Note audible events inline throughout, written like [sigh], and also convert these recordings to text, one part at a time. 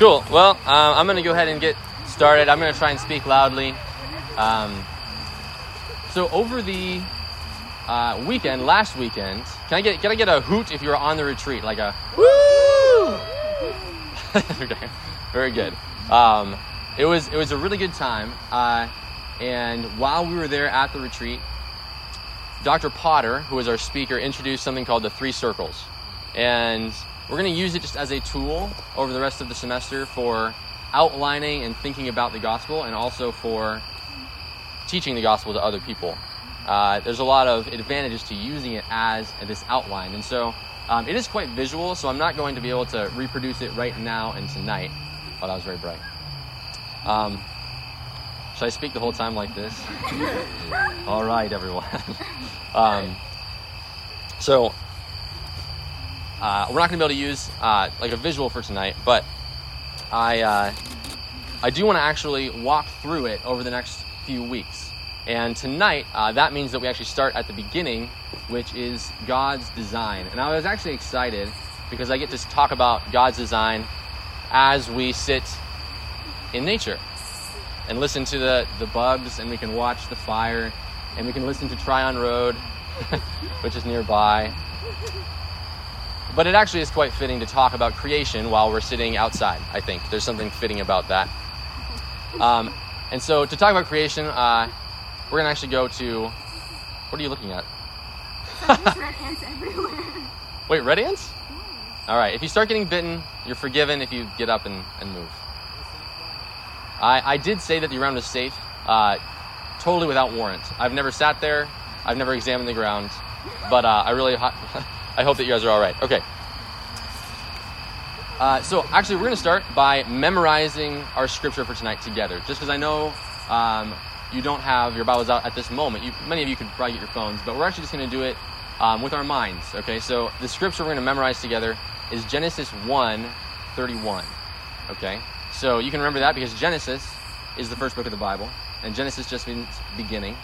Cool. Well, um, I'm going to go ahead and get started. I'm going to try and speak loudly. Um, so over the uh, weekend, last weekend, can I get can I get a hoot if you're on the retreat, like a woo? [laughs] okay, very good. Um, it was it was a really good time, uh, and while we were there at the retreat, Dr. Potter, who was our speaker, introduced something called the three circles, and we're going to use it just as a tool over the rest of the semester for outlining and thinking about the gospel, and also for teaching the gospel to other people. Uh, there's a lot of advantages to using it as this outline, and so um, it is quite visual. So I'm not going to be able to reproduce it right now and tonight. Oh, that was very bright. Um, should I speak the whole time like this? [laughs] All right, everyone. [laughs] um, so uh, we're not going to be able to use uh, like a visual for tonight, but I uh, I do want to actually walk through it over the next few weeks. And tonight, uh, that means that we actually start at the beginning, which is God's design. And I was actually excited because I get to talk about God's design as we sit in nature and listen to the, the bugs, and we can watch the fire, and we can listen to Tryon Road, [laughs] which is nearby. But it actually is quite fitting to talk about creation while we're sitting outside, I think. There's something fitting about that. [laughs] Um, and so, to talk about creation, uh, we're going to actually go to. What are you looking at? red ants everywhere. [laughs] Wait, red ants? All right. If you start getting bitten, you're forgiven if you get up and, and move. I, I did say that the ground was safe, uh, totally without warrant. I've never sat there. I've never examined the ground, but uh, I really, [laughs] I hope that you guys are all right. Okay. Uh, so actually, we're going to start by memorizing our scripture for tonight together. Just because I know um, you don't have your Bibles out at this moment, you, many of you could probably get your phones, but we're actually just going to do it um, with our minds. Okay. So the scripture we're going to memorize together is Genesis 1, 31. Okay. So you can remember that because Genesis is the first book of the Bible, and Genesis just means beginning.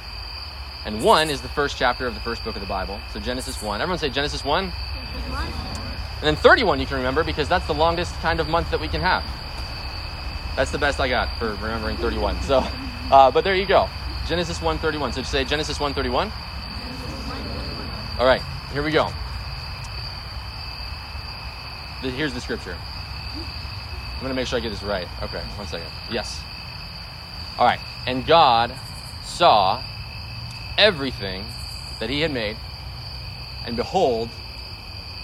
And 1 is the first chapter of the first book of the Bible. So Genesis 1. Everyone say Genesis 1. And then 31 you can remember because that's the longest kind of month that we can have. That's the best I got for remembering 31. So, uh, but there you go. Genesis 1:31. So say Genesis 1:31. All right, here we go. Here's the scripture. I'm going to make sure I get this right. Okay, one second. Yes. All right. And God saw everything that he had made, and behold,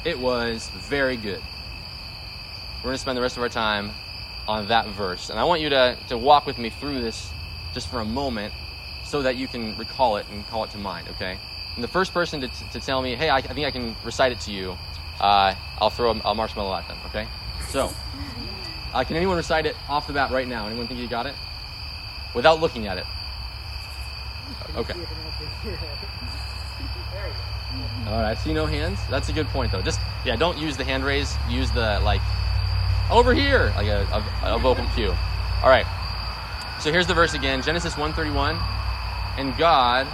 it was very good. We're going to spend the rest of our time on that verse. And I want you to, to walk with me through this just for a moment so that you can recall it and call it to mind, okay? And the first person to, to tell me, hey, I, I think I can recite it to you, uh, I'll throw a, a marshmallow at them, okay? So, uh, can anyone recite it off the bat right now? Anyone think you got it? Without looking at it. Okay. All right, I see no hands. That's a good point, though. Just, yeah, don't use the hand raise. Use the, like, over here, like a, a, a vocal cue. All right. So here's the verse again Genesis 131. And God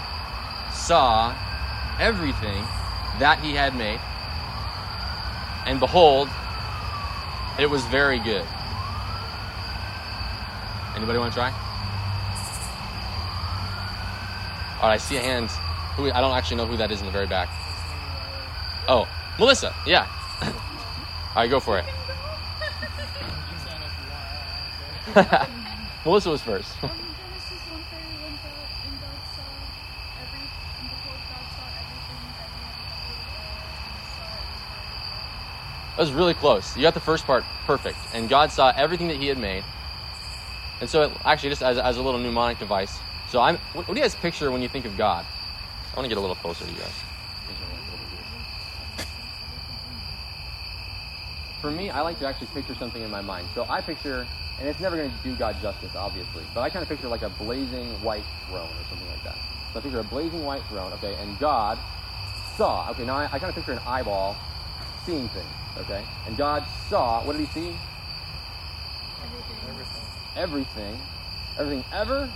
saw everything that he had made, and behold, it was very good. Anybody want to try? All right, I see a hand. Who I don't actually know who that is in the very back. Oh, Melissa. Yeah. [laughs] All right, go for it. [laughs] Melissa was first. Genesis 1:31, and God saw every, and behold, God saw everything that he had made, and saw it was. That was really close. You got the first part perfect. And God saw everything that He had made. And so, it, actually, just as, as a little mnemonic device. So, I'm. What, what do you guys picture when you think of God? I want to get a little closer to you guys. For me, I like to actually picture something in my mind. So I picture, and it's never going to do God justice, obviously, but I kind of picture like a blazing white throne or something like that. So I picture a blazing white throne, okay, and God saw. Okay, now I, I kind of picture an eyeball seeing things, okay? And God saw, what did he see? Everything. Everything. Everything. Everything ever?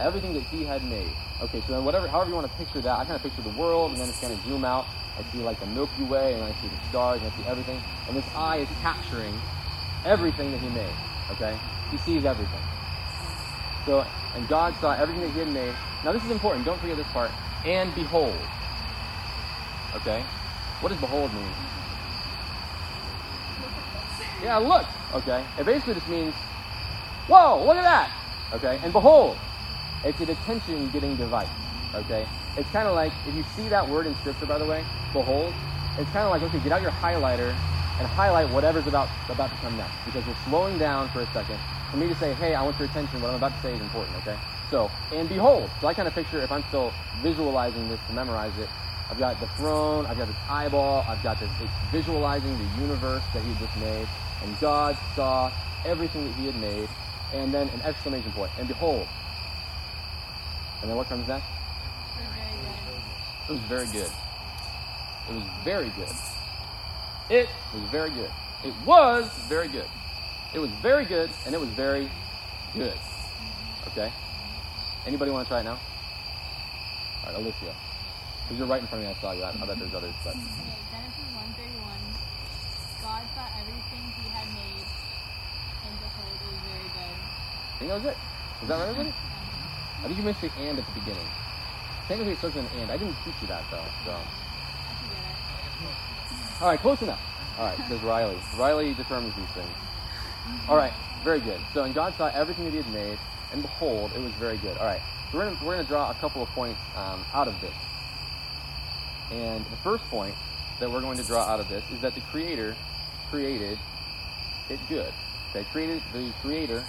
Everything that he had made. Okay, so then whatever, however you want to picture that, I kind of picture the world, and then it's kind of zoom out. I see like the Milky Way, and I see the stars, and I see everything. And this eye is capturing everything that he made. Okay? He sees everything. So, and God saw everything that he had made. Now, this is important. Don't forget this part. And behold. Okay? What does behold mean? Yeah, look. Okay? It basically just means, whoa, look at that. Okay? And behold. It's an attention getting device. Okay? It's kind of like, if you see that word in Scripture, by the way, behold, it's kind of like, okay, get out your highlighter and highlight whatever's about, about to come next. Because we're slowing down for a second for me to say, hey, I want your attention. What I'm about to say is important, okay? So, and behold. So I kind of picture, if I'm still visualizing this to memorize it, I've got the throne, I've got this eyeball, I've got this, it's visualizing the universe that he just made. And God saw everything that he had made. And then an exclamation point. And behold. And then what comes next? It was very good. It was very good. It was very good. It was very good. It was very good, and it was very good. Okay? Anybody want to try it now? All right, Alicia. Because you're right in front of me, I saw you. I, I bet there's others, but. Okay, Genesis 131. God saw everything he had made, and behold, it was very good. I think that was it. Is that right, everybody? I think you missed the and at the beginning. Technically, it starts with an and. I didn't teach you that, though. So. I should get it. All right, close enough. All right, says Riley. Riley determines these things. All right, very good. So, and God saw everything that He had made, and behold, it was very good. All right, so we're gonna we're gonna draw a couple of points um, out of this. And the first point that we're going to draw out of this is that the Creator created it good. Okay, created the Creator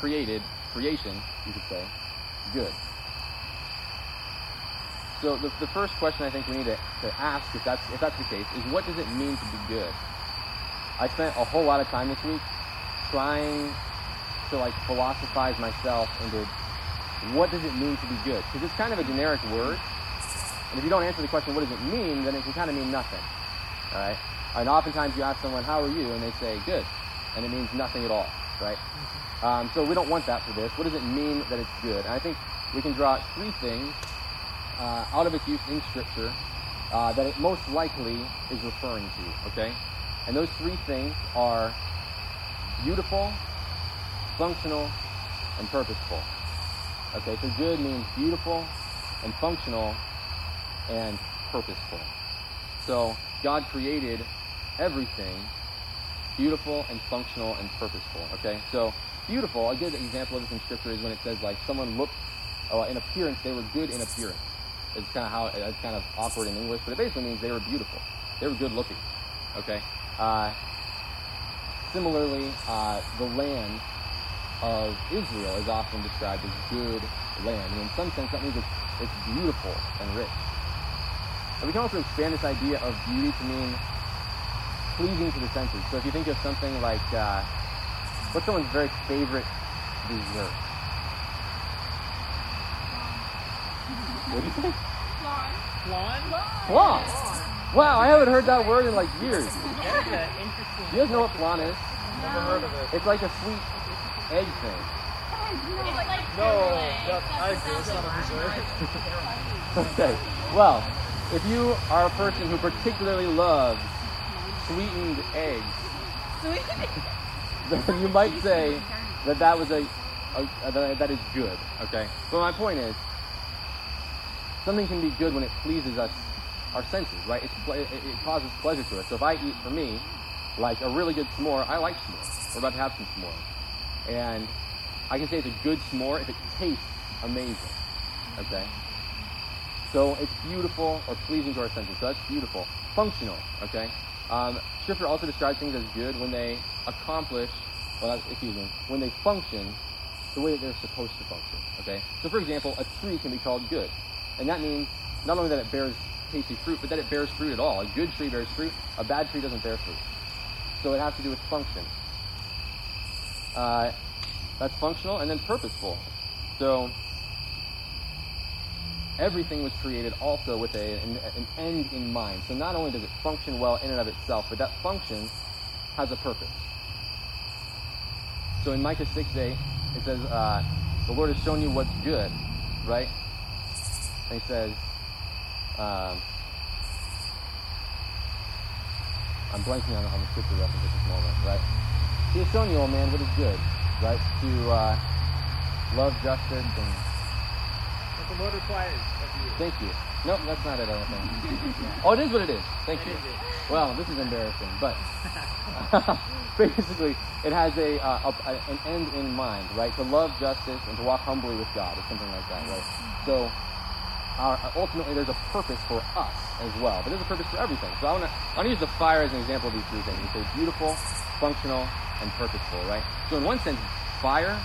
created creation, you could say, good. So the, the first question I think we need to, to ask, if that's if that's the case, is what does it mean to be good? I spent a whole lot of time this week trying to like philosophize myself into what does it mean to be good? Because it's kind of a generic word, and if you don't answer the question, what does it mean, then it can kind of mean nothing. All right. And oftentimes you ask someone, "How are you?" and they say, "Good," and it means nothing at all, right? Mm-hmm. Um, so we don't want that for this. What does it mean that it's good? And I think we can draw three things uh, out of its use in Scripture uh, that it most likely is referring to. Okay, and those three things are beautiful, functional, and purposeful. Okay, so good means beautiful and functional and purposeful. So God created everything beautiful and functional and purposeful. Okay, so beautiful. A good example of this in Scripture is when it says like someone looked, uh, in appearance, they were good in appearance. It's kind of how it's kind of awkward in English, but it basically means they were beautiful. They were good looking. Okay. Uh, similarly, uh, the land of Israel is often described as good land, and in some sense that means it's, it's beautiful and rich. And we can also expand this idea of beauty to mean pleasing to the senses. So if you think of something like, uh, what's someone's very favorite dessert? What do you say? Flan? Flan. Wow, I haven't heard that word in like years. That's an interesting. Do you guys know what flan is? Never heard of it. It's like a sweet egg thing. No, yep, I it's agree. It's not a dessert. [laughs] [laughs] Okay. Well, if you are a person who particularly loves sweetened eggs, then [laughs] you might say that that was a, a, that, that is good. Okay. But my point is, something can be good when it pleases us, our senses, right? Ple- it, it causes pleasure to us. So if I eat, for me, like a really good s'more, I like s'more. We're about to have some s'more, and I can say it's a good s'more if it tastes amazing. Okay. So it's beautiful or pleasing to our senses. So that's beautiful. Functional, okay? Um, scripture also describes things as good when they accomplish, well, excuse me, when they function the way that they're supposed to function, okay? So for example, a tree can be called good. And that means not only that it bears tasty fruit, but that it bears fruit at all. A good tree bears fruit, a bad tree doesn't bear fruit. So it has to do with function. Uh, that's functional and then purposeful. So everything was created also with a, an, an end in mind. So not only does it function well in and of itself, but that function has a purpose. So in Micah 6 8, it says, uh, The Lord has shown you what's good, right? And he says, um, I'm blanking on, on the scripture reference at this moment, right? He has shown you, old man, what is good, right? To uh, love justice and What the Lord requires of you. thank you. Nope, that's not it. I don't think. oh, it is what it is. Thank you. Well, this is embarrassing, but [laughs] [laughs] basically, it has a, uh, a, an end in mind, right? To love justice and to walk humbly with God, or something like that, right? So, our, ultimately, there's a purpose for us as well, but there's a purpose for everything. So, I want to I want to use the fire as an example of these three things. It's beautiful, functional, and purposeful, right? So, in one sense, fire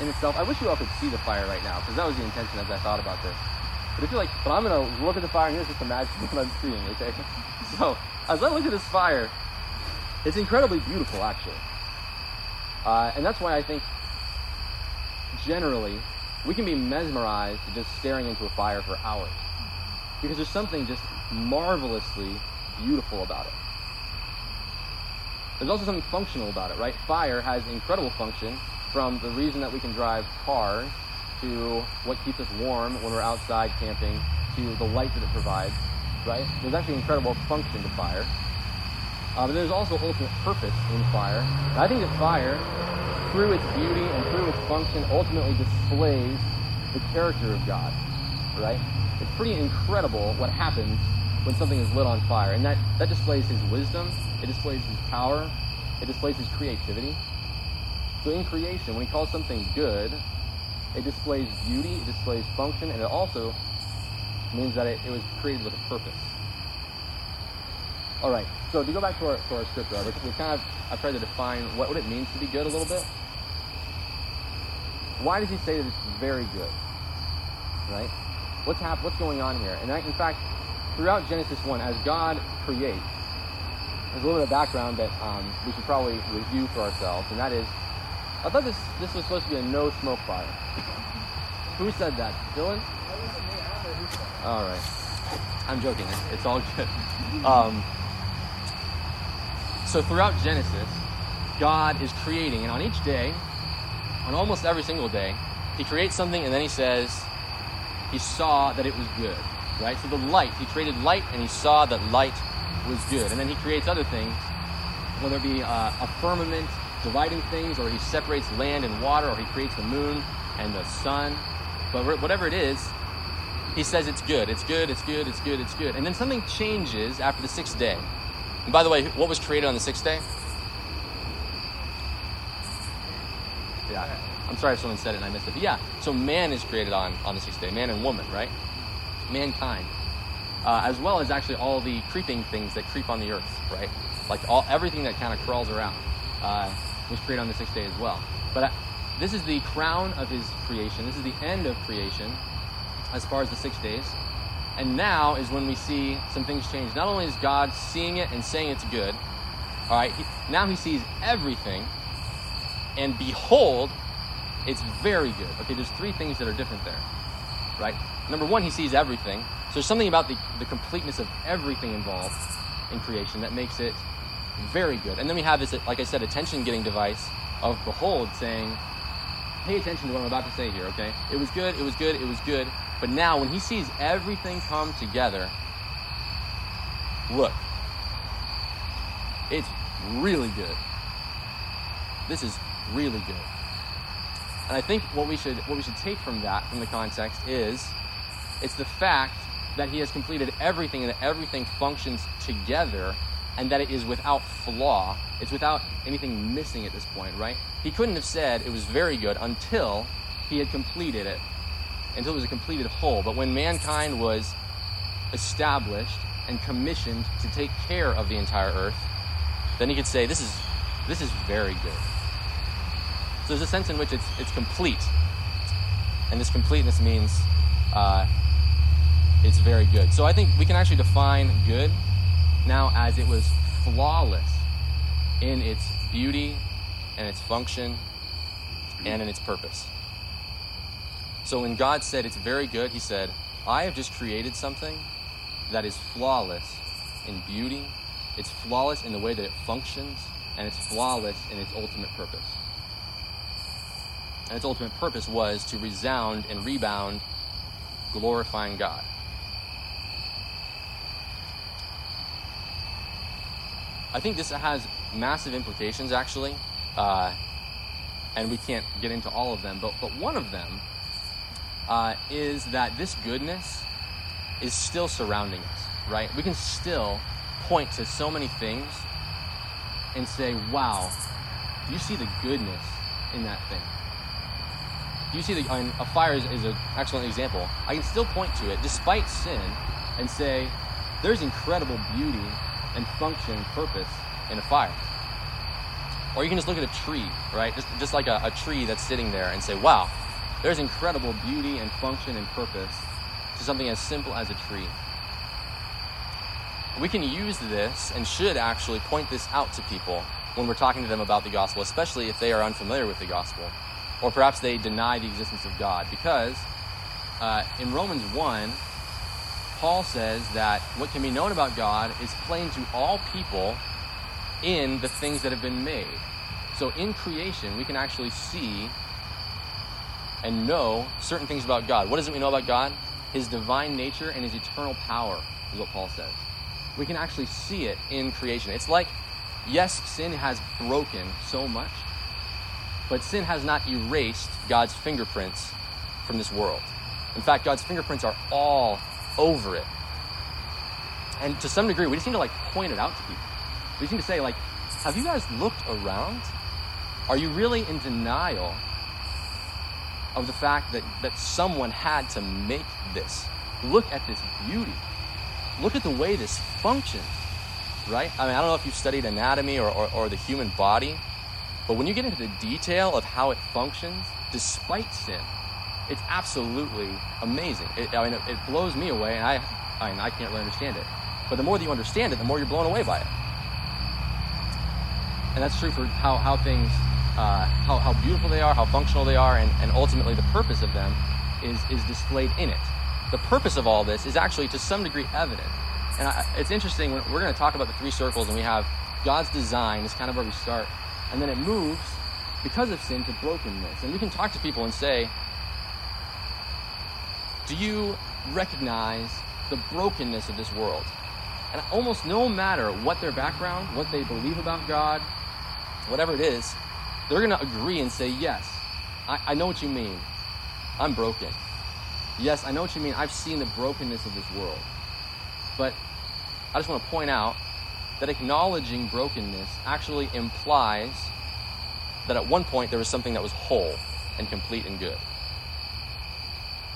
in itself. I wish you all could see the fire right now, because that was the intention as I thought about this. But if you're like, but I'm gonna look at the fire and here's just imagine what [laughs] I'm seeing, okay? [laughs] So as I look at this fire, it's incredibly beautiful actually. Uh, and that's why I think generally we can be mesmerized just staring into a fire for hours. Because there's something just marvelously beautiful about it. There's also something functional about it, right? Fire has incredible function from the reason that we can drive cars to what keeps us warm when we're outside camping to the light that it provides, right? There's actually incredible function to fire. Uh, but there's also ultimate purpose in fire. And I think that fire, through its beauty and through its function, ultimately displays the character of God, right? It's pretty incredible what happens when something is lit on fire. And that, that displays his wisdom, it displays his power, it displays his creativity. So in creation, when he calls something good, it displays beauty, it displays function, and it also means that it, it was created with a purpose. All right, so to go back to our, to our scripture, we kind of I've tried to define what, what it means to be good a little bit. Why does he say that it's very good? Right? What's hap- What's going on here? And I, in fact, throughout Genesis one, as God creates, there's a little bit of background that um, we should probably review for ourselves, and that is, I thought this this was supposed to be a no smoke fire. Who said that? Dylan? All right. I'm joking. It's, all good. Um, so throughout Genesis, God is creating, and on each day, on almost every single day, He creates something, and then He says, He saw that it was good. Right? So the light, He created light, and He saw that light was good. And then He creates other things, whether it be uh, a firmament dividing things, or He separates land and water, or He creates the moon and the sun. But whatever it is, he says it's good, it's good, it's good, it's good, it's good. And then something changes after the sixth day. And by the way, what was created on the sixth day? Yeah. I'm sorry if someone said it and I missed it. But yeah, so man is created on, on the sixth day, man and woman, right? Mankind. Uh, as well as actually all the creeping things that creep on the earth, right? Like all everything that kind of crawls around uh, was created on the sixth day as well. But uh, this is the crown of his creation. This is the end of creation as far as the six days. And now is when we see some things change. Not only is God seeing it and saying it's good, all right, he, now he sees everything, and behold, it's very good. Okay, there's three things that are different there, right? Number one, he sees everything. So there's something about the, the completeness of everything involved in creation that makes it very good. And then we have this, like I said, attention getting device of behold saying, pay attention to what I'm about to say here, okay? It was good, it was good, it was good. But now, when he sees everything come together, look, it's really good. This is really good. And I think what we should what we should take from that, from the context, is it's the fact that he has completed everything and that everything functions together and that it is without flaw. It's without anything missing at this point, right? He couldn't have said it was very good until he had completed it, until it was a completed whole. But when mankind was established and commissioned to take care of the entire earth, then he could say, This is this is very good. So there's a sense in which it's it's complete. And this completeness means uh, it's very good. So I think we can actually define good now as it was flawless in its beauty and its function and in its purpose. So when God said it's very good, he said, I have just created something that is flawless in beauty, it's flawless in the way that it functions, and it's flawless in its ultimate purpose. And its ultimate purpose was to resound and rebound, glorifying God. I think this has massive implications actually uh, and we can't get into all of them, but, but one of them uh, is that this goodness is still surrounding us, right? We can still point to so many things and say, wow, you see the goodness in that thing. You see, the, a fire is, is an excellent example. I can still point to it despite sin and say, there's incredible beauty and function purpose in a fire. Or you can just look at a tree, right? Just, just like a, a tree that's sitting there and say, wow, there's incredible beauty and function and purpose to something as simple as a tree. We can use this and should actually point this out to people when we're talking to them about the gospel, especially if they are unfamiliar with the gospel, or perhaps they deny the existence of God. Because uh, in Romans 1, Paul says that what can be known about God is plain to all people in the things that have been made. So in creation, we can actually see and know certain things about God. What is it we know about God? His divine nature and his eternal power, is what Paul says. We can actually see it in creation. It's like, yes, sin has broken so much, but sin has not erased God's fingerprints from this world. In fact, God's fingerprints are all over it. And to some degree, we just need to like point it out to people. We just need to say, like, have you guys looked around? Are you really in denial of the fact that, that someone had to make this? Look at this beauty. Look at the way this functions, right? I mean, I don't know if you've studied anatomy or, or, or the human body, but when you get into the detail of how it functions, despite sin, it's absolutely amazing. It, I mean, it, it blows me away, and I, I mean, I can't really understand it. But the more that you understand it, the more you're blown away by it. And that's true for how, how things, uh, how, how beautiful they are, how functional they are, and, and ultimately the purpose of them is, is displayed in it. The purpose of all this is actually to some degree evident. And I, it's interesting, when we're going to talk about the three circles, and we have God's design is kind of where we start. And then it moves, because of sin, to brokenness. And we can talk to people and say, do you recognize the brokenness of this world? And almost no matter what their background, what they believe about God, whatever it is, they're going to agree and say, Yes, I, I know what you mean. I'm broken. Yes, I know what you mean. I've seen the brokenness of this world. But I just want to point out that acknowledging brokenness actually implies that at one point there was something that was whole and complete and good.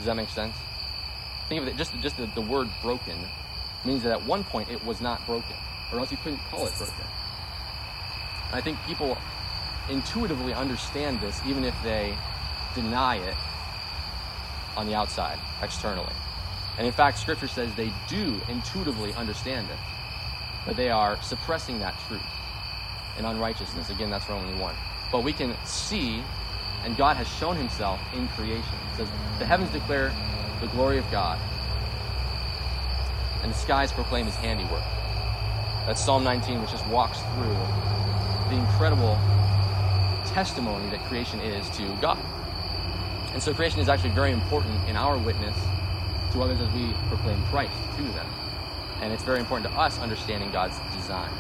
Does that make sense? Think of it just just the, the word broken means that at one point it was not broken, or else you couldn't call it broken. And I think people intuitively understand this even if they deny it on the outside, externally. And in fact, scripture says they do intuitively understand it, but they are suppressing that truth in unrighteousness. Again, that's Romans 1. But we can see, and God has shown himself in creation. It says, The heavens declare the glory of God, and the skies proclaim his handiwork. That's Psalm 19, which just walks through the incredible testimony that creation is to God. And so creation is actually very important in our witness to others as we proclaim Christ to them. And it's very important to us understanding God's design.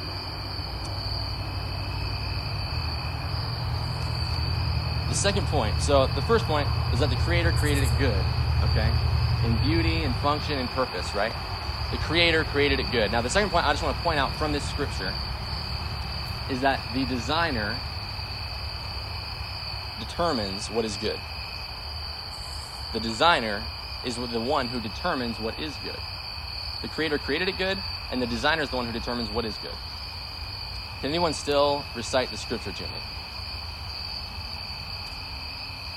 The second point, so the first point is that the Creator created it good, okay? In beauty and function and purpose, right? The Creator created it good. Now, the second point I just want to point out from this scripture is that the designer determines what is good. The designer is the one who determines what is good. The creator created it good, and the designer is the one who determines what is good. Can anyone still recite the scripture to me?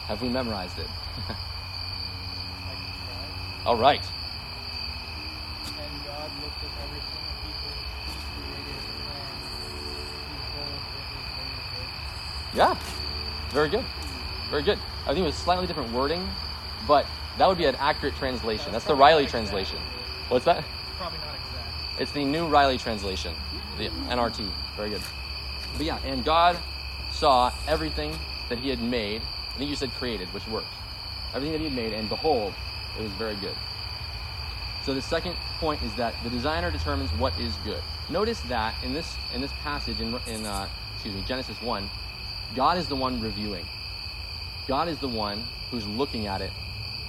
Have we memorized it? [laughs] All right. And God looked at everything that He created, and behold, it was very good. Yeah. Very good. Very good. I think it was slightly different wording, but that would be an accurate translation. That's the Riley translation. What's that? Probably not exact. It's the new Riley translation, the NRT. Very good. But yeah, and God saw everything that He had made. I think you said created, which works. Everything that He had made, and behold, it was very good. So the second point is that the designer determines what is good. Notice that in this in this passage in, in uh, excuse me Genesis one, God is the one reviewing. God is the one who's looking at it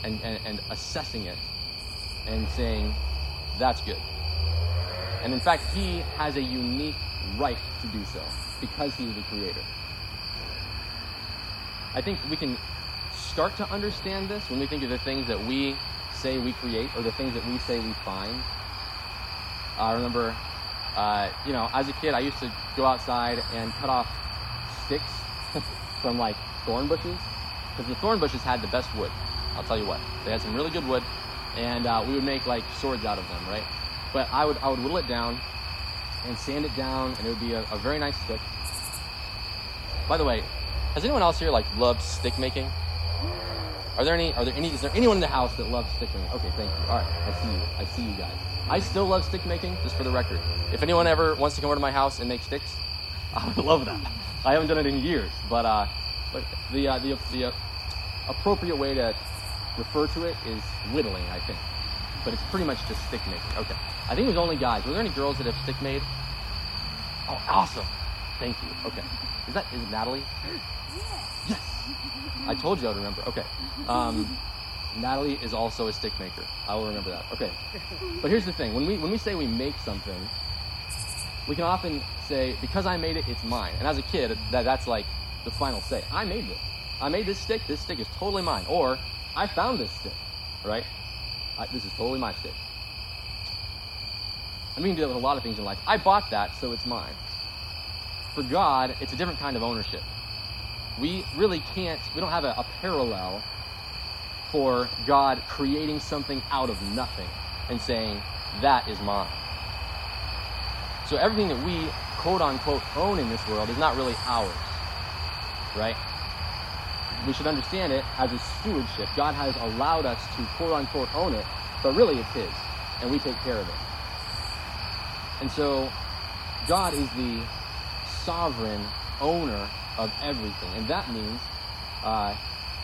and, and, and assessing it and saying, that's good. And in fact, he has a unique right to do so because he's the creator. I think we can start to understand this when we think of the things that we say we create or the things that we say we find. I remember, uh, you know, as a kid, I used to go outside and cut off sticks [laughs] from like thorn bushes because the thorn bushes had the best wood. I'll tell you what, they had some really good wood, and uh, we would make like swords out of them, right? But I would I would whittle it down and sand it down, and it would be a, a very nice stick. By the way, has anyone else here like loved stick making? Are there any? Are there any? Is there anyone in the house that loves stick making? Okay, thank you. All right, I see you. I see you guys. I still love stick making, just for the record. If anyone ever wants to come over to my house and make sticks, [laughs] I would love that. I haven't done it in years, but uh, but the uh, the the uh, appropriate way to refer to it is whittling, I think. But it's pretty much just stick making. Okay. I think it was only guys. Were there any girls that have stick made? Oh, awesome. Thank you. Okay. Is that is it Natalie? Yes. I told you I would remember. Okay. Um, Natalie is also a stick maker. I will remember that. Okay. But here's the thing: when we when we say we make something, we can often say because I made it, it's mine. And as a kid, that that's like the final say. I made this. I made this stick. This stick is totally mine. Or I found this stick. Right? I, this is totally my stick. And we can do that with a lot of things in life. I bought that, so it's mine. For God, it's a different kind of ownership. We really can't, we don't have a, a parallel for God creating something out of nothing and saying, that is mine. So everything that we quote unquote own in this world is not really ours. Right? We should understand it as a stewardship. God has allowed us to quote unquote own it, but really it's His, and we take care of it. And so God is the sovereign owner of everything. And that means, uh,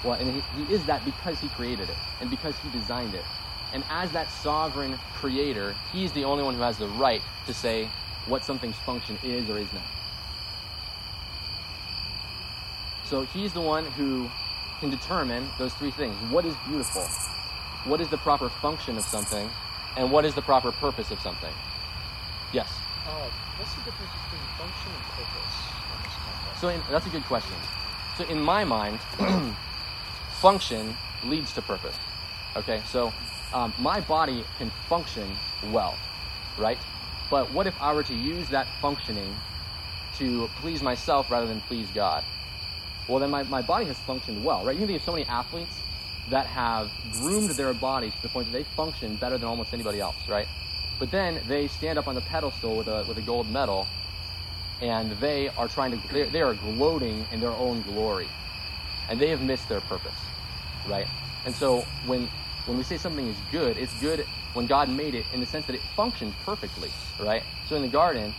well, and he, he is that because he created it and because he designed it. And as that sovereign creator, he's the only one who has the right to say what something's function is or is not. So he's the one who can determine those three things. What is beautiful? What is the proper function of something? And what is the proper purpose of something? Yes. Uh, what's the difference between function and purpose? So in, that's a good question. So in my mind, [clears throat] function leads to purpose. Okay, so um, my body can function well, right? But what if I were to use that functioning to please myself rather than please God? Well, then my, my body has functioned well, right? You can think of so many athletes that have groomed their bodies to the point that they function better than almost anybody else, right? But then they stand up on the pedestal with a, with a gold medal and they are trying to, they, are gloating in their own glory. And they have missed their purpose, right? And so when, when we say something is good, it's good when God made it in the sense that it functions perfectly, right? So in the garden,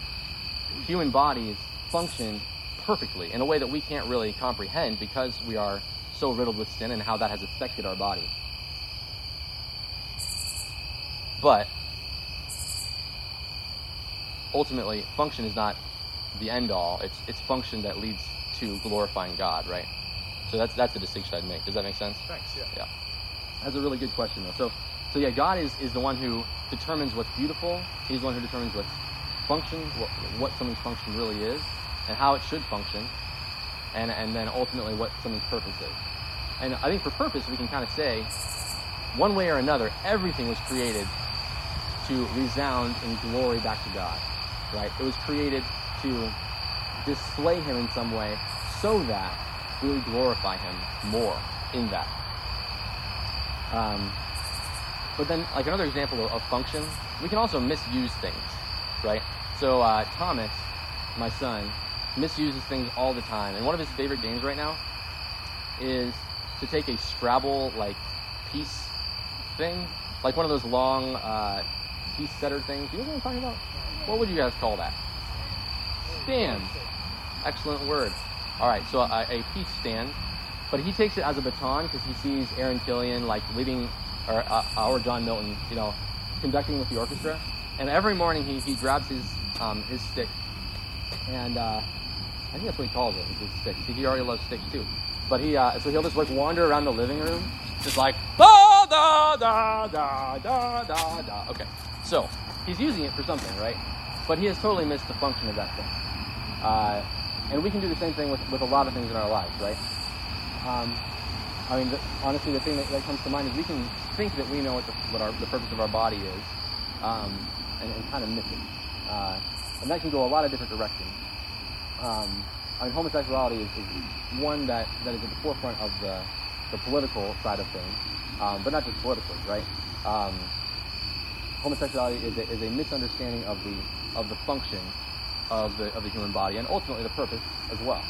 human bodies function perfectly in a way that we can't really comprehend because we are so riddled with sin and how that has affected our body. But ultimately, function is not the end all. It's it's function that leads to glorifying God, right? So that's that's the distinction I'd make. Does that make sense? Thanks, yeah. Yeah. That's a really good question though. So so yeah, God is, is the one who determines what's beautiful. He's the one who determines what's function, what, what something's function really is, and how it should function, and and then ultimately what something's purpose is. And I think for purpose we can kind of say, one way or another, everything was created to resound in glory back to God. Right? It was created to display him in some way so that we would glorify him more in that. Um, but then, like another example of, of function, we can also misuse things, right? So uh, Thomas, my son, misuses things all the time, and one of his favorite games right now is to take a Scrabble like piece thing, like one of those long uh, piece setter things. You know what I'm talking about? What would you guys call that? Stand. Excellent word. All right, so a, a piece stand, but he takes it as a baton because he sees Aaron Killian like leading, or uh, John Milton, you know, conducting with the orchestra. And every morning he, he grabs his um, his stick and uh, I think that's what he calls it. It's stick. See, He already loves sticks too. But he, uh, so he'll just like wander around the living room, just like da da da da da da da. Okay, so he's using it for something, right? But he has totally missed the function of that thing. Uh, and we can do the same thing with, with a lot of things in our lives, right? Um, I mean, the, honestly, the thing that, that comes to mind is we can think that we know what, the, what our, the purpose of our body is, um, and, and kind of miss it. Uh, and that can go a lot of different directions. Um, I mean, homosexuality is, is one that, that is at the forefront of the, the political side of things, um, but not just politically, right? Um, homosexuality is a, is a misunderstanding of the of the function of the of the human body and ultimately the purpose as well.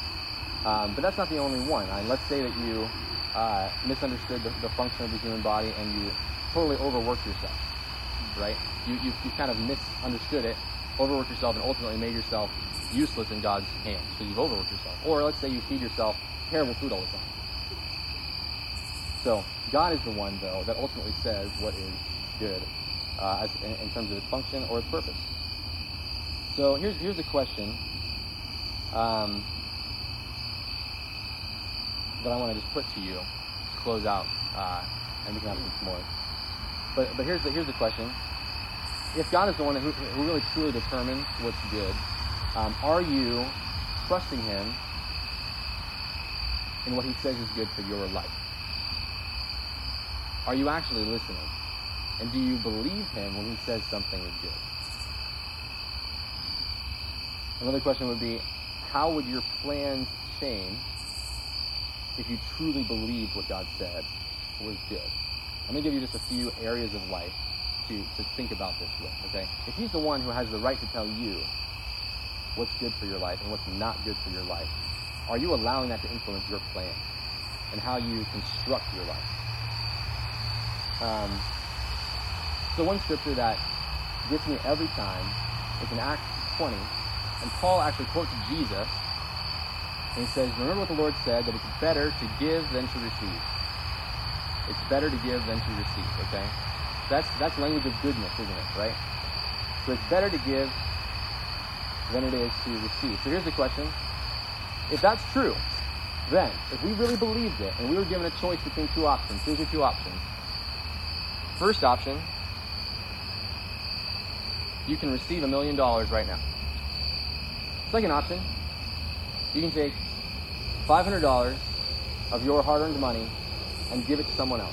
Um, but that's not the only one. I mean, let's say that you uh, misunderstood the, the function of the human body and you totally overworked yourself, right? You, you, you kind of misunderstood it, overworked yourself, and ultimately made yourself useless in God's hands because you've overworked yourself. Or let's say you feed yourself terrible food all the time. So God is the one, though, that ultimately says what is good uh, as, in, in terms of its function or its purpose. So here's here's a question um, that I want to just put to you to close out, uh, and we can have some more. But but here's the here's the question: If God is the one who, who really truly determines what's good, um, are you trusting Him in what He says is good for your life? Are you actually listening? And do you believe Him when He says something is good? Another question would be, how would your plans change if you truly believed what God said was good? Going to give you just a few areas of life to, to think about this with, okay? If He's the one who has the right to tell you what's good for your life and what's not good for your life, are you allowing that to influence your plans and how you construct your life? Um, so one scripture that gets me every time is in Acts 20, and Paul actually quotes Jesus, and he says, Remember what the Lord said, that it's better to give than to receive. It's better to give than to receive, okay? That's, that's language of goodness, isn't it, right? So it's better to give than it is to receive. So here's the question. If that's true, then, if we really believed it, and we were given a choice between two options, here's your two options. First option, you can receive a million dollars right now. Second option, you can take $500 of your hard earned money and give it to someone else.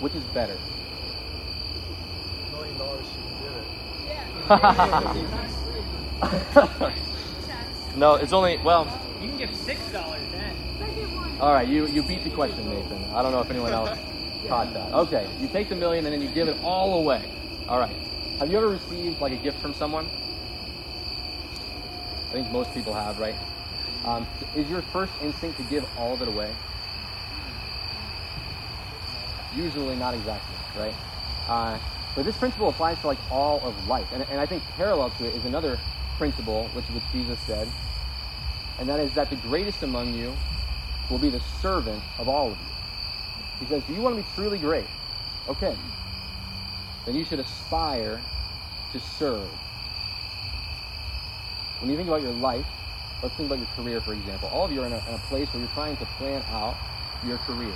Which is better? million dollars shouldn't do it. Yeah. [laughs] no, it's only well. You can give six dollars then. All right, you, you beat the question, Nathan. I don't know if anyone else [laughs] caught that. Okay, you take the million and then you give it all away. All right. Have you ever received like a gift from someone? I think most people have, right? Um, is your first instinct to give all of it away? Usually not exactly, right? Uh, but this principle applies to like all of life. And, and I think parallel to it is another principle, which, which Jesus said, and that is that the greatest among you will be the servant of all of you. He says, Do you want to be truly great? Okay. Then you should aspire to serve. When you think about your life, let's think about your career, for example. All of you are in a, in a place where you're trying to plan out your careers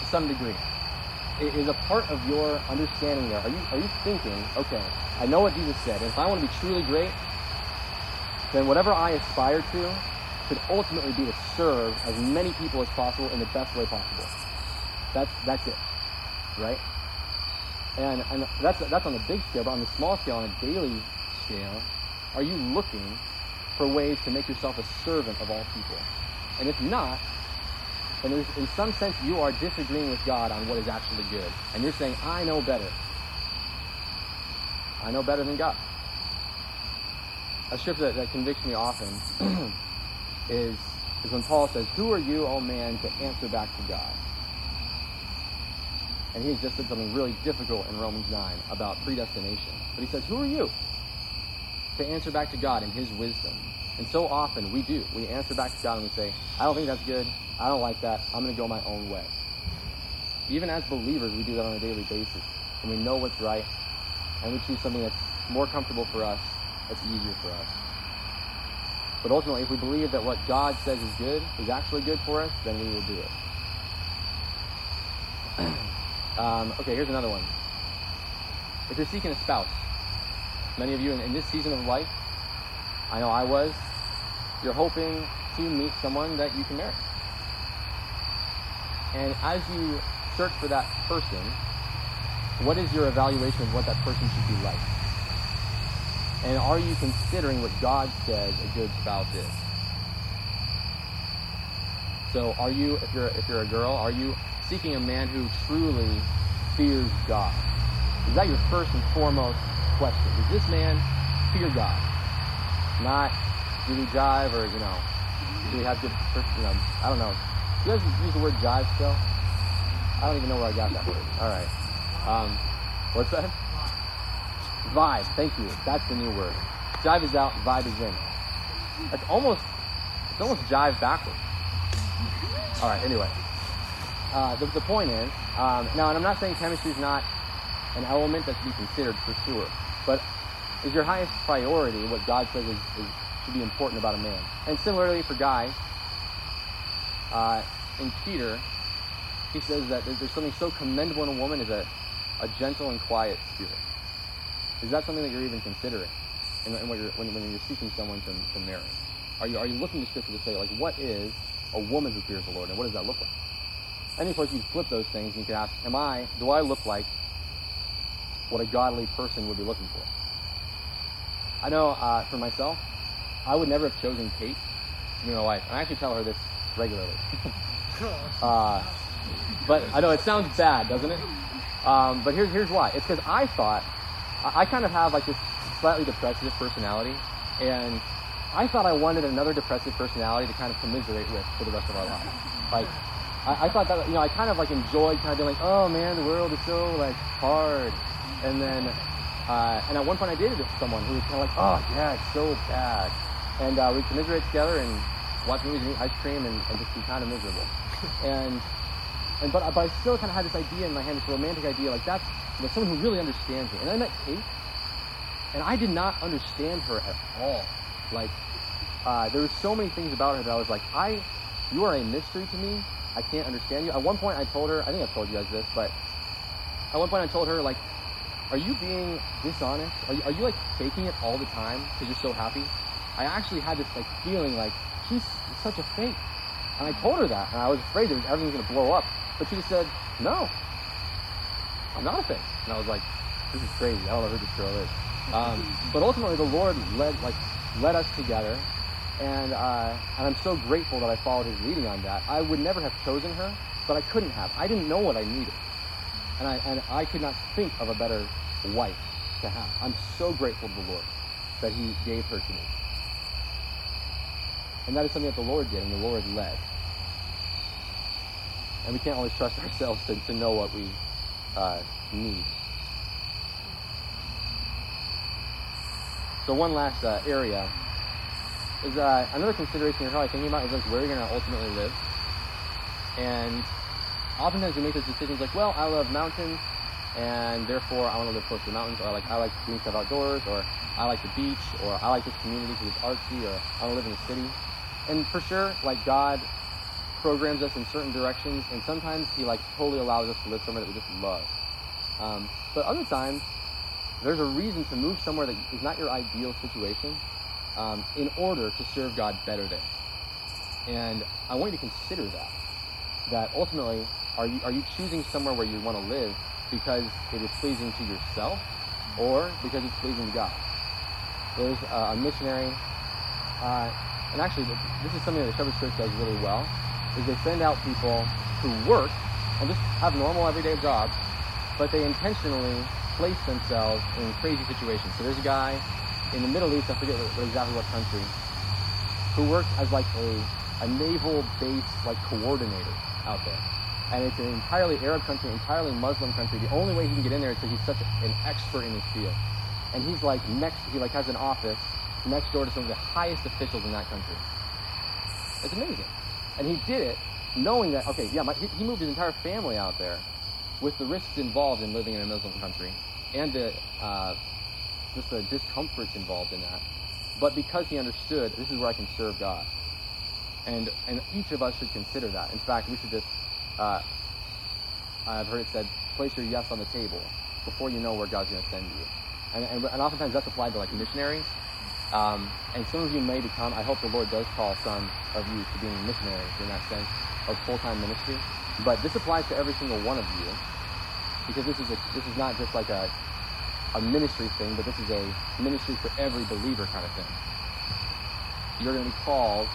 to some degree. It is a part of your understanding there. Are you, are you thinking, okay, I know what Jesus said, if I want to be truly great, then whatever I aspire to should ultimately be to serve as many people as possible in the best way possible. That's that's it, right? And and that's that's on the big scale, but on the small scale, on a daily scale, are you looking for ways to make yourself a servant of all people? And if not, then in some sense you are disagreeing with God on what is actually good, and you're saying, "I know better. I know better than God." A scripture that, that convicts me often [clears throat] is, is when Paul says, Who are you, O man, to answer back to God? And he has just said something really difficult in Romans 9 about predestination. But he says, Who are you to answer back to God in his wisdom? And so often we do. We answer back to God and we say, I don't think that's good. I don't like that. I'm going to go my own way. Even as believers, we do that on a daily basis. And we know what's right. And we choose something that's more comfortable for us that's easier for us. But ultimately, if we believe that what God says is good is actually good for us, then we will do it. [clears throat] um, okay, here's another one. If you're seeking a spouse, many of you in, in this season of life, I know I was, you're hoping to meet someone that you can marry. And as you search for that person, what is your evaluation of what that person should be like? And are you considering what God says a good spouse is? So are you, if you're if you're a girl, are you seeking a man who truly fears God? Is that your first and foremost question? Does this man fear God? Not do we jive or you know do we have good you know I don't know. You guys use the word jive still? I don't even know where I got that word. All right. Um, what's that? Vibe. Thank you. That's the new word. Jive is out. Vibe is in. It's almost it's almost jive backwards. All right. Anyway, uh, the, the point is um, now, and I'm not saying chemistry is not an element that should be considered for sure, but is your highest priority what God says is, is be important about a man? And similarly for guys, uh, in Peter, he says that there's something so commendable in a woman is a, a gentle and quiet spirit. Is that something that you're even considering in, in you're, when, when you're seeking someone to, to marry? Are you, are you looking to Scripture to say, like, what is a woman who fears the Lord, and what does that look like? Of course, you flip those things and you can ask, am I, do I look like what a godly person would be looking for? I know uh, for myself, I would never have chosen Kate to be my wife. And I actually tell her this regularly. [laughs] uh, but I know it sounds bad, doesn't it? Um, but here's here's why. It's because I thought I, I kind of have like this slightly depressive personality, and I thought I wanted another depressive personality to kind of commiserate with for the rest of our lives. Like I, I thought that you know I kind of like enjoyed kind of being like, oh man, the world is so like hard, and then uh, and at one point I dated someone who was kind of like, oh yeah, it's so bad, and uh, we commiserate together and watch movies and eat ice cream and, and just be kind of miserable, [laughs] and and but, but I still kind of had this idea in my head, this romantic idea, like that's you know, someone who really understands me. And I met Kate, and I did not understand her at all. Like, uh, there were so many things about her that I was like, I, you are a mystery to me. I can't understand you. At one point, I told her, I think I've told you guys this, but at one point, I told her, like, are you being dishonest? Are you, are you like faking it all the time because you're so happy? I actually had this like feeling like she's such a fake. And I told her that, and I was afraid that everything was going to blow up. But she just said, no, I'm not a fake. And I was like, this is crazy. I don't know who this girl is. Um, but ultimately, the Lord led like led us together, and uh, and I'm so grateful that I followed His leading on that. I would never have chosen her, but I couldn't have. I didn't know what I needed, and I and I could not think of a better wife to have. I'm so grateful to the Lord that He gave her to me, and that is something that the Lord did, and the Lord led. And we can't always trust [laughs] ourselves to, to know what we uh, need. So one last uh, area is that another consideration you're probably thinking about is like where you're to ultimately live. And oftentimes we make those decisions like, well, I love mountains, and therefore I want to live close to the mountains, or like I like doing stuff outdoors, or I like the beach, or I like this community because it's artsy, or I want to live in the city. And for sure, like God programs us in certain directions, and sometimes He like totally allows us to live somewhere that we just love. Um, but other times, there's a reason to move somewhere that is not your ideal situation um, in order to serve God better there. And I want you to consider that. That ultimately, are you, are you choosing somewhere where you want to live because it is pleasing to yourself or because it's pleasing to God? There's uh, a missionary, uh, and actually, this is something that the Shepherd's Church does really well, is they send out people who work and just have normal everyday jobs, but they intentionally place themselves in crazy situations. So there's a guy in the Middle East, I forget exactly what country, who works as like a, a naval base like coordinator out there. And it's an entirely Arab country, entirely Muslim country. The only way he can get in there is because he's such an expert in his field. And he's like next, he like has an office next door to some of the highest officials in that country. It's amazing. And he did it knowing that, okay, yeah, my, he, he moved his entire family out there with the risks involved in living in a Muslim country and the, uh, just the discomforts involved in that. But because he understood, this is where I can serve God. And, and each of us should consider that. In fact, we should just, uh, I've heard it said, place your yes on the table before you know where God's going to send you. And, and, and oftentimes that's applied to like missionaries. Um, and some of you may become, I hope the Lord does call some of you to being missionaries in that sense of full-time ministry. But this applies to every single one of you because this is a, this is not just like a, a ministry thing, but this is a ministry for every believer kind of thing. You're going to be called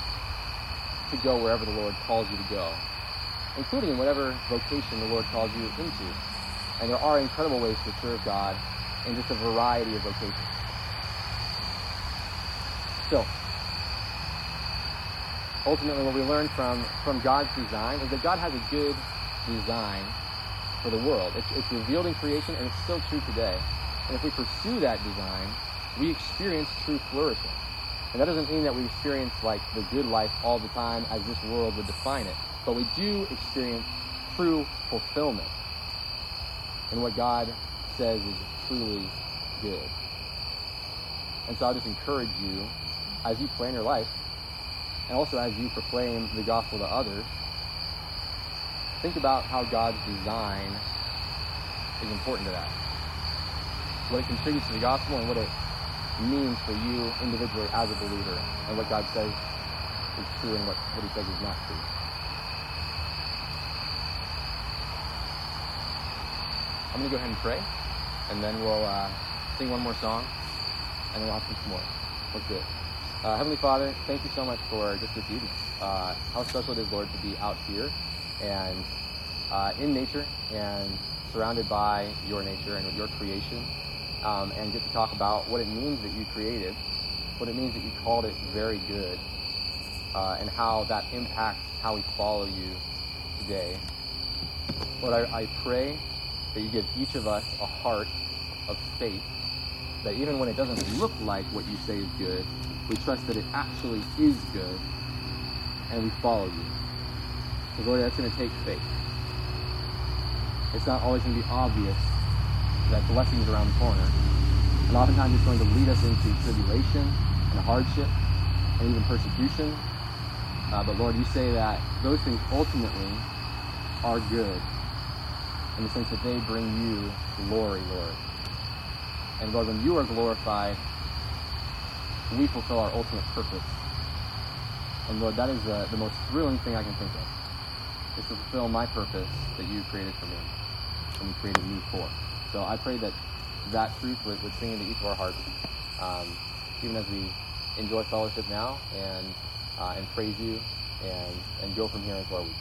to go wherever the Lord calls you to go, including in whatever vocation the Lord calls you into. And there are incredible ways to serve God in just a variety of vocations. So, ultimately, what we learn from, from God's design is that God has a good design for the world. It's, it's revealed in creation, and it's still true today. And if we pursue that design, we experience true flourishing. And that doesn't mean that we experience like the good life all the time as this world would define it. But we do experience true fulfillment in what God says is truly good. And so I'll just encourage you as you plan your life, and also as you proclaim the gospel to others, think about how God's design is important to that. What it contributes to the gospel and what it means for you individually as a believer, and what God says is true and what, what he says is not true. I'm going to go ahead and pray, and then we'll uh, sing one more song, and then we'll have some more. Let's do it. Uh, Heavenly Father, thank you so much for just this evening. Uh, how special it is, Lord, to be out here and uh, in nature and surrounded by your nature and your creation, um, and get to talk about what it means that you created, what it means that you called it very good, uh, and how that impacts how we follow you today. Lord, I, I pray that you give each of us a heart of faith, that even when it doesn't look like what you say is good, we trust that it actually is good, and we follow you. So Lord, that's going to take faith. It's not always going to be obvious that blessings around the corner. And oftentimes it's going to lead us into tribulation and hardship and even persecution. Uh, but Lord, you say that those things ultimately are good in the sense that they bring you glory, Lord. And Lord, when you are glorified, we fulfill our ultimate purpose. And Lord, that is the, the most thrilling thing I can think of, is to fulfill my purpose that you created for me and you created me for. So I pray that that truth would, would sing into each of our hearts, um, even as we enjoy fellowship now and uh, and praise you and, and go from here into our week.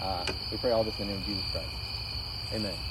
Uh, we pray all this in the name of Jesus Christ. Amen.